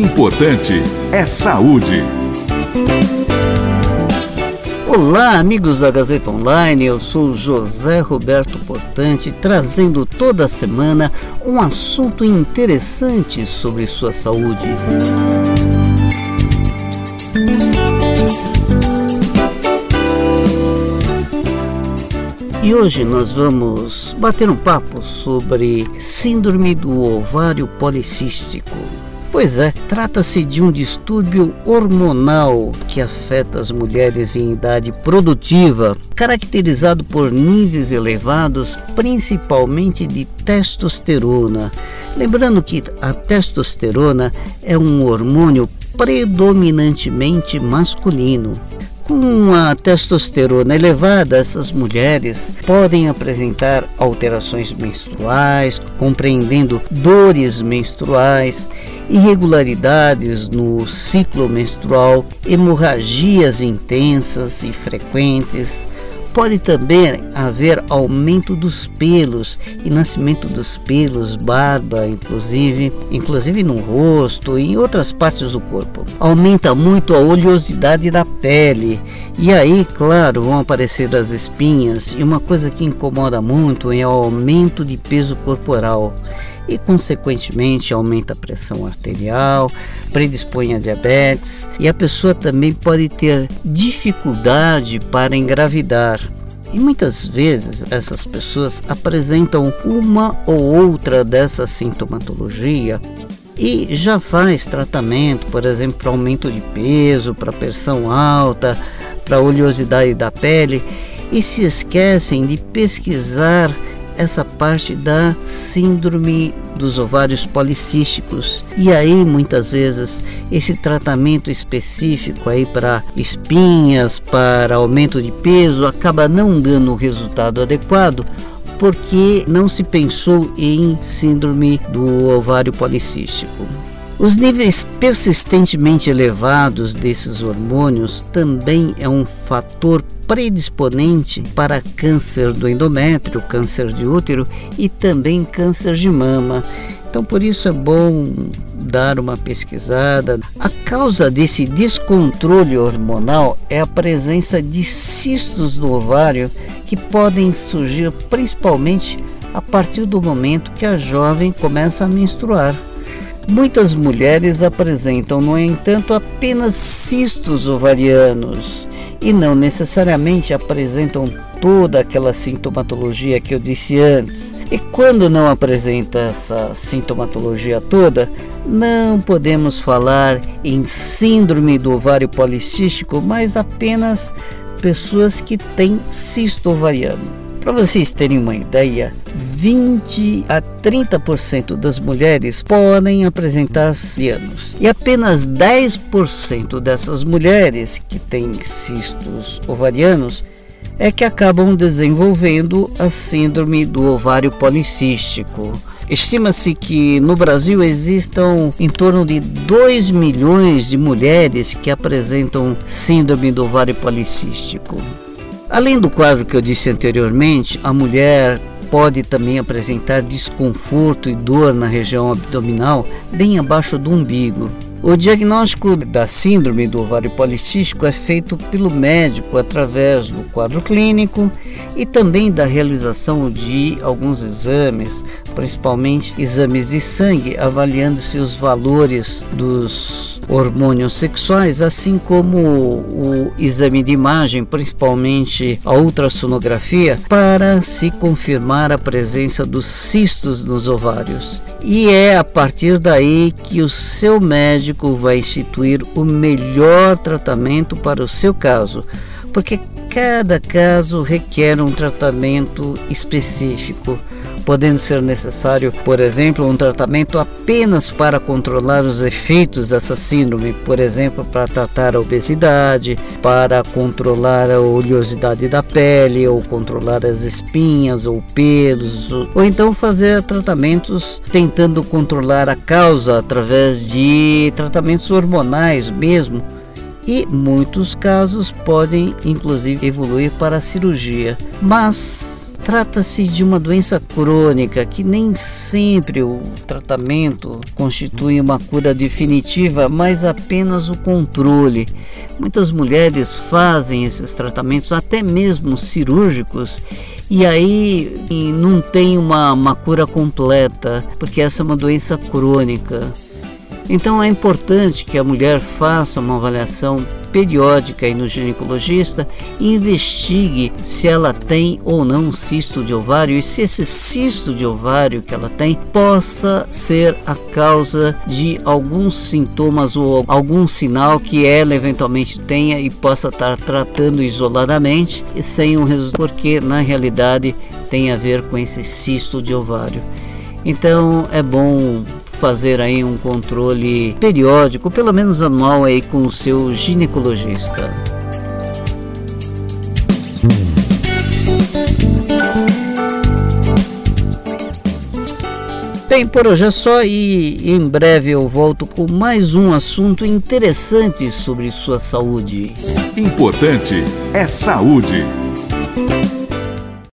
importante é saúde. Olá, amigos da Gazeta Online. Eu sou José Roberto Portante, trazendo toda semana um assunto interessante sobre sua saúde. E hoje nós vamos bater um papo sobre síndrome do ovário policístico. Pois é, trata-se de um distúrbio hormonal que afeta as mulheres em idade produtiva, caracterizado por níveis elevados, principalmente de testosterona. Lembrando que a testosterona é um hormônio predominantemente masculino. Com a testosterona elevada, essas mulheres podem apresentar alterações menstruais, compreendendo dores menstruais, irregularidades no ciclo menstrual, hemorragias intensas e frequentes, Pode também haver aumento dos pelos e nascimento dos pelos, barba, inclusive, inclusive no rosto e em outras partes do corpo. Aumenta muito a oleosidade da pele. E aí, claro, vão aparecer as espinhas. E uma coisa que incomoda muito é o aumento de peso corporal e, consequentemente, aumenta a pressão arterial, predispõe a diabetes e a pessoa também pode ter dificuldade para engravidar. E muitas vezes essas pessoas apresentam uma ou outra dessa sintomatologia e já faz tratamento, por exemplo, para aumento de peso, para pressão alta, para oleosidade da pele e se esquecem de pesquisar essa parte da síndrome dos ovários policísticos. E aí muitas vezes esse tratamento específico aí para espinhas, para aumento de peso acaba não dando o resultado adequado porque não se pensou em síndrome do ovário policístico. Os níveis persistentemente elevados desses hormônios também é um fator predisponente para câncer do endométrio, câncer de útero e também câncer de mama. Então, por isso é bom dar uma pesquisada. A causa desse descontrole hormonal é a presença de cistos no ovário que podem surgir principalmente a partir do momento que a jovem começa a menstruar. Muitas mulheres apresentam, no entanto, apenas cistos ovarianos e não necessariamente apresentam toda aquela sintomatologia que eu disse antes. E quando não apresenta essa sintomatologia toda, não podemos falar em síndrome do ovário policístico, mas apenas pessoas que têm cisto ovariano. Para vocês terem uma ideia, 20 a 30% das mulheres podem apresentar cianos e apenas 10% dessas mulheres que têm cistos ovarianos é que acabam desenvolvendo a síndrome do ovário policístico. Estima-se que no Brasil existam em torno de 2 milhões de mulheres que apresentam síndrome do ovário policístico. Além do quadro que eu disse anteriormente, a mulher pode também apresentar desconforto e dor na região abdominal, bem abaixo do umbigo. O diagnóstico da síndrome do ovário policístico é feito pelo médico através do quadro clínico e também da realização de alguns exames, principalmente exames de sangue, avaliando-se os valores dos hormônios sexuais, assim como o exame de imagem, principalmente a ultrassonografia, para se confirmar a presença dos cistos nos ovários. E é a partir daí que o seu médico vai instituir o melhor tratamento para o seu caso, porque cada caso requer um tratamento específico podendo ser necessário, por exemplo, um tratamento apenas para controlar os efeitos dessa síndrome, por exemplo, para tratar a obesidade, para controlar a oleosidade da pele, ou controlar as espinhas ou pelos, ou então fazer tratamentos tentando controlar a causa através de tratamentos hormonais mesmo e muitos casos podem inclusive evoluir para a cirurgia. Mas Trata-se de uma doença crônica que nem sempre o tratamento constitui uma cura definitiva, mas apenas o controle. Muitas mulheres fazem esses tratamentos, até mesmo cirúrgicos, e aí não tem uma, uma cura completa, porque essa é uma doença crônica. Então é importante que a mulher faça uma avaliação periódica aí no ginecologista e investigue se ela tem ou não cisto de ovário e se esse cisto de ovário que ela tem possa ser a causa de alguns sintomas ou algum sinal que ela eventualmente tenha e possa estar tratando isoladamente e sem um resultado, porque na realidade tem a ver com esse cisto de ovário. Então é bom fazer aí um controle periódico, pelo menos anual aí com o seu ginecologista. Bem, por hoje é só e em breve eu volto com mais um assunto interessante sobre sua saúde. Importante é saúde.